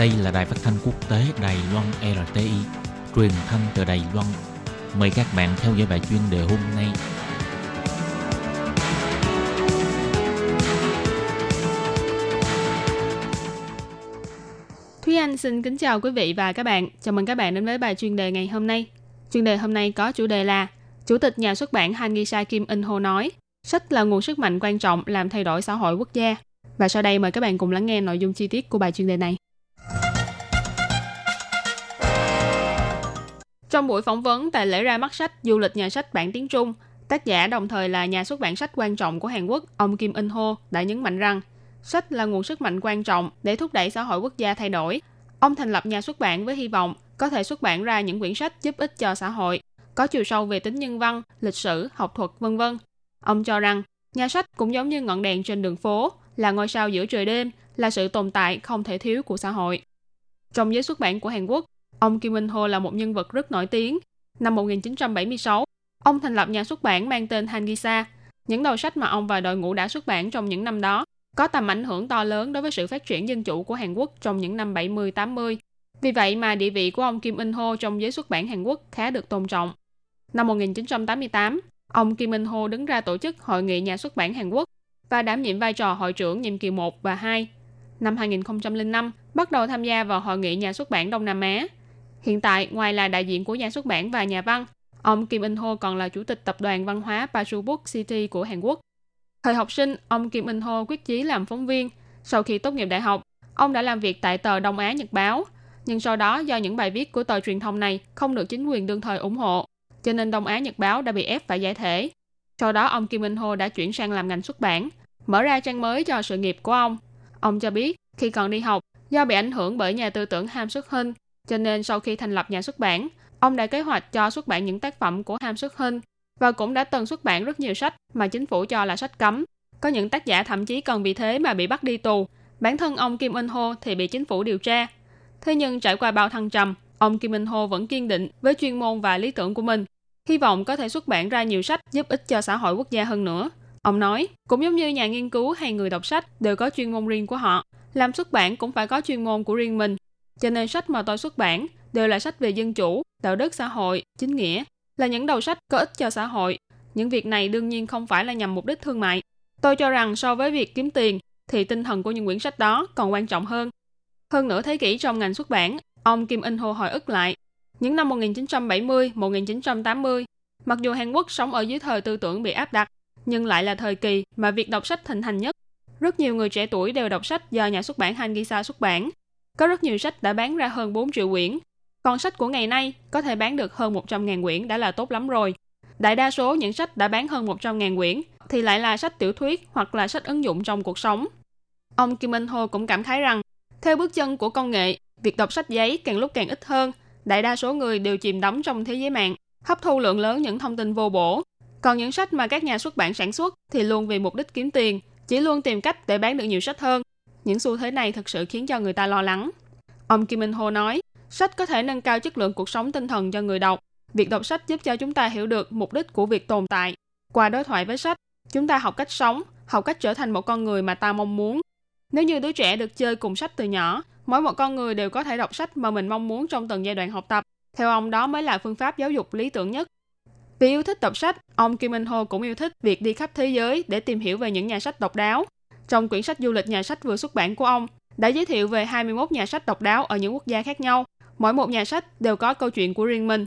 Đây là đài phát thanh quốc tế Đài Loan RTI, truyền thanh từ Đài Loan. Mời các bạn theo dõi bài chuyên đề hôm nay. Thúy Anh xin kính chào quý vị và các bạn. Chào mừng các bạn đến với bài chuyên đề ngày hôm nay. Chuyên đề hôm nay có chủ đề là Chủ tịch nhà xuất bản Hangisa Kim In Ho nói sách là nguồn sức mạnh quan trọng làm thay đổi xã hội quốc gia. Và sau đây mời các bạn cùng lắng nghe nội dung chi tiết của bài chuyên đề này. Trong buổi phỏng vấn tại lễ ra mắt sách Du lịch nhà sách bản tiếng Trung, tác giả đồng thời là nhà xuất bản sách quan trọng của Hàn Quốc, ông Kim In Ho đã nhấn mạnh rằng sách là nguồn sức mạnh quan trọng để thúc đẩy xã hội quốc gia thay đổi. Ông thành lập nhà xuất bản với hy vọng có thể xuất bản ra những quyển sách giúp ích cho xã hội, có chiều sâu về tính nhân văn, lịch sử, học thuật, vân vân. Ông cho rằng nhà sách cũng giống như ngọn đèn trên đường phố, là ngôi sao giữa trời đêm, là sự tồn tại không thể thiếu của xã hội. Trong giới xuất bản của Hàn Quốc, ông Kim Minh Ho là một nhân vật rất nổi tiếng. Năm 1976, ông thành lập nhà xuất bản mang tên Hangisa. Những đầu sách mà ông và đội ngũ đã xuất bản trong những năm đó có tầm ảnh hưởng to lớn đối với sự phát triển dân chủ của Hàn Quốc trong những năm 70-80. Vì vậy mà địa vị của ông Kim In Ho trong giới xuất bản Hàn Quốc khá được tôn trọng. Năm 1988, ông Kim In Ho đứng ra tổ chức Hội nghị nhà xuất bản Hàn Quốc và đảm nhiệm vai trò hội trưởng nhiệm kỳ 1 và 2. Năm 2005, bắt đầu tham gia vào Hội nghị nhà xuất bản Đông Nam Á. Hiện tại, ngoài là đại diện của nhà xuất bản và nhà văn, ông Kim In Ho còn là chủ tịch tập đoàn văn hóa Pachubuk City của Hàn Quốc. Thời học sinh, ông Kim In Ho quyết chí làm phóng viên. Sau khi tốt nghiệp đại học, ông đã làm việc tại tờ Đông Á Nhật Báo. Nhưng sau đó do những bài viết của tờ truyền thông này không được chính quyền đương thời ủng hộ, cho nên Đông Á Nhật Báo đã bị ép phải giải thể. Sau đó ông Kim In Ho đã chuyển sang làm ngành xuất bản, mở ra trang mới cho sự nghiệp của ông. Ông cho biết khi còn đi học, do bị ảnh hưởng bởi nhà tư tưởng Ham Xuất Hinh, cho nên sau khi thành lập nhà xuất bản, ông đã kế hoạch cho xuất bản những tác phẩm của Ham Xuất Hinh và cũng đã từng xuất bản rất nhiều sách mà chính phủ cho là sách cấm. Có những tác giả thậm chí còn vì thế mà bị bắt đi tù. Bản thân ông Kim In Ho thì bị chính phủ điều tra. Thế nhưng trải qua bao thăng trầm, ông Kim In Ho vẫn kiên định với chuyên môn và lý tưởng của mình, hy vọng có thể xuất bản ra nhiều sách giúp ích cho xã hội quốc gia hơn nữa. Ông nói, cũng giống như nhà nghiên cứu hay người đọc sách đều có chuyên môn riêng của họ, làm xuất bản cũng phải có chuyên môn của riêng mình. Cho nên sách mà tôi xuất bản đều là sách về dân chủ, đạo đức xã hội, chính nghĩa, là những đầu sách có ích cho xã hội. Những việc này đương nhiên không phải là nhằm mục đích thương mại. Tôi cho rằng so với việc kiếm tiền thì tinh thần của những quyển sách đó còn quan trọng hơn. Hơn nửa thế kỷ trong ngành xuất bản, ông Kim In Ho hồi ức lại. Những năm 1970-1980, mặc dù Hàn Quốc sống ở dưới thời tư tưởng bị áp đặt, nhưng lại là thời kỳ mà việc đọc sách thịnh hành nhất. Rất nhiều người trẻ tuổi đều đọc sách do nhà xuất bản Hangisa xuất bản. Có rất nhiều sách đã bán ra hơn 4 triệu quyển. Còn sách của ngày nay có thể bán được hơn 100.000 quyển đã là tốt lắm rồi. Đại đa số những sách đã bán hơn 100.000 quyển thì lại là sách tiểu thuyết hoặc là sách ứng dụng trong cuộc sống. Ông Kim Minh Ho cũng cảm khái rằng, theo bước chân của công nghệ, việc đọc sách giấy càng lúc càng ít hơn. Đại đa số người đều chìm đắm trong thế giới mạng, hấp thu lượng lớn những thông tin vô bổ, còn những sách mà các nhà xuất bản sản xuất thì luôn vì mục đích kiếm tiền, chỉ luôn tìm cách để bán được nhiều sách hơn. Những xu thế này thực sự khiến cho người ta lo lắng. Ông Kim Minh Ho nói, sách có thể nâng cao chất lượng cuộc sống tinh thần cho người đọc. Việc đọc sách giúp cho chúng ta hiểu được mục đích của việc tồn tại. Qua đối thoại với sách, chúng ta học cách sống, học cách trở thành một con người mà ta mong muốn. Nếu như đứa trẻ được chơi cùng sách từ nhỏ, mỗi một con người đều có thể đọc sách mà mình mong muốn trong từng giai đoạn học tập. Theo ông đó mới là phương pháp giáo dục lý tưởng nhất vì yêu thích đọc sách, ông Kim Minh Ho cũng yêu thích việc đi khắp thế giới để tìm hiểu về những nhà sách độc đáo. Trong quyển sách du lịch nhà sách vừa xuất bản của ông, đã giới thiệu về 21 nhà sách độc đáo ở những quốc gia khác nhau. Mỗi một nhà sách đều có câu chuyện của riêng mình.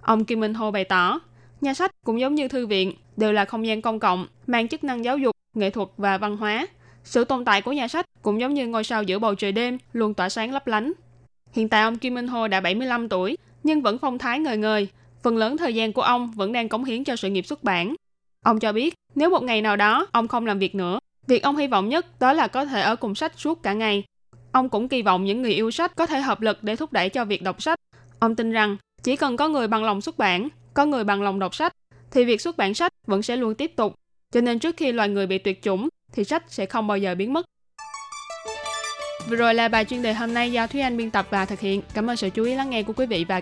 Ông Kim Minh Ho bày tỏ, nhà sách cũng giống như thư viện, đều là không gian công cộng, mang chức năng giáo dục, nghệ thuật và văn hóa. Sự tồn tại của nhà sách cũng giống như ngôi sao giữa bầu trời đêm, luôn tỏa sáng lấp lánh. Hiện tại ông Kim Minh Ho đã 75 tuổi, nhưng vẫn phong thái ngời ngời, phần lớn thời gian của ông vẫn đang cống hiến cho sự nghiệp xuất bản. Ông cho biết, nếu một ngày nào đó ông không làm việc nữa, việc ông hy vọng nhất đó là có thể ở cùng sách suốt cả ngày. Ông cũng kỳ vọng những người yêu sách có thể hợp lực để thúc đẩy cho việc đọc sách. Ông tin rằng chỉ cần có người bằng lòng xuất bản, có người bằng lòng đọc sách, thì việc xuất bản sách vẫn sẽ luôn tiếp tục. Cho nên trước khi loài người bị tuyệt chủng, thì sách sẽ không bao giờ biến mất. Vừa rồi là bài chuyên đề hôm nay do Thúy Anh biên tập và thực hiện. Cảm ơn sự chú ý lắng nghe của quý vị và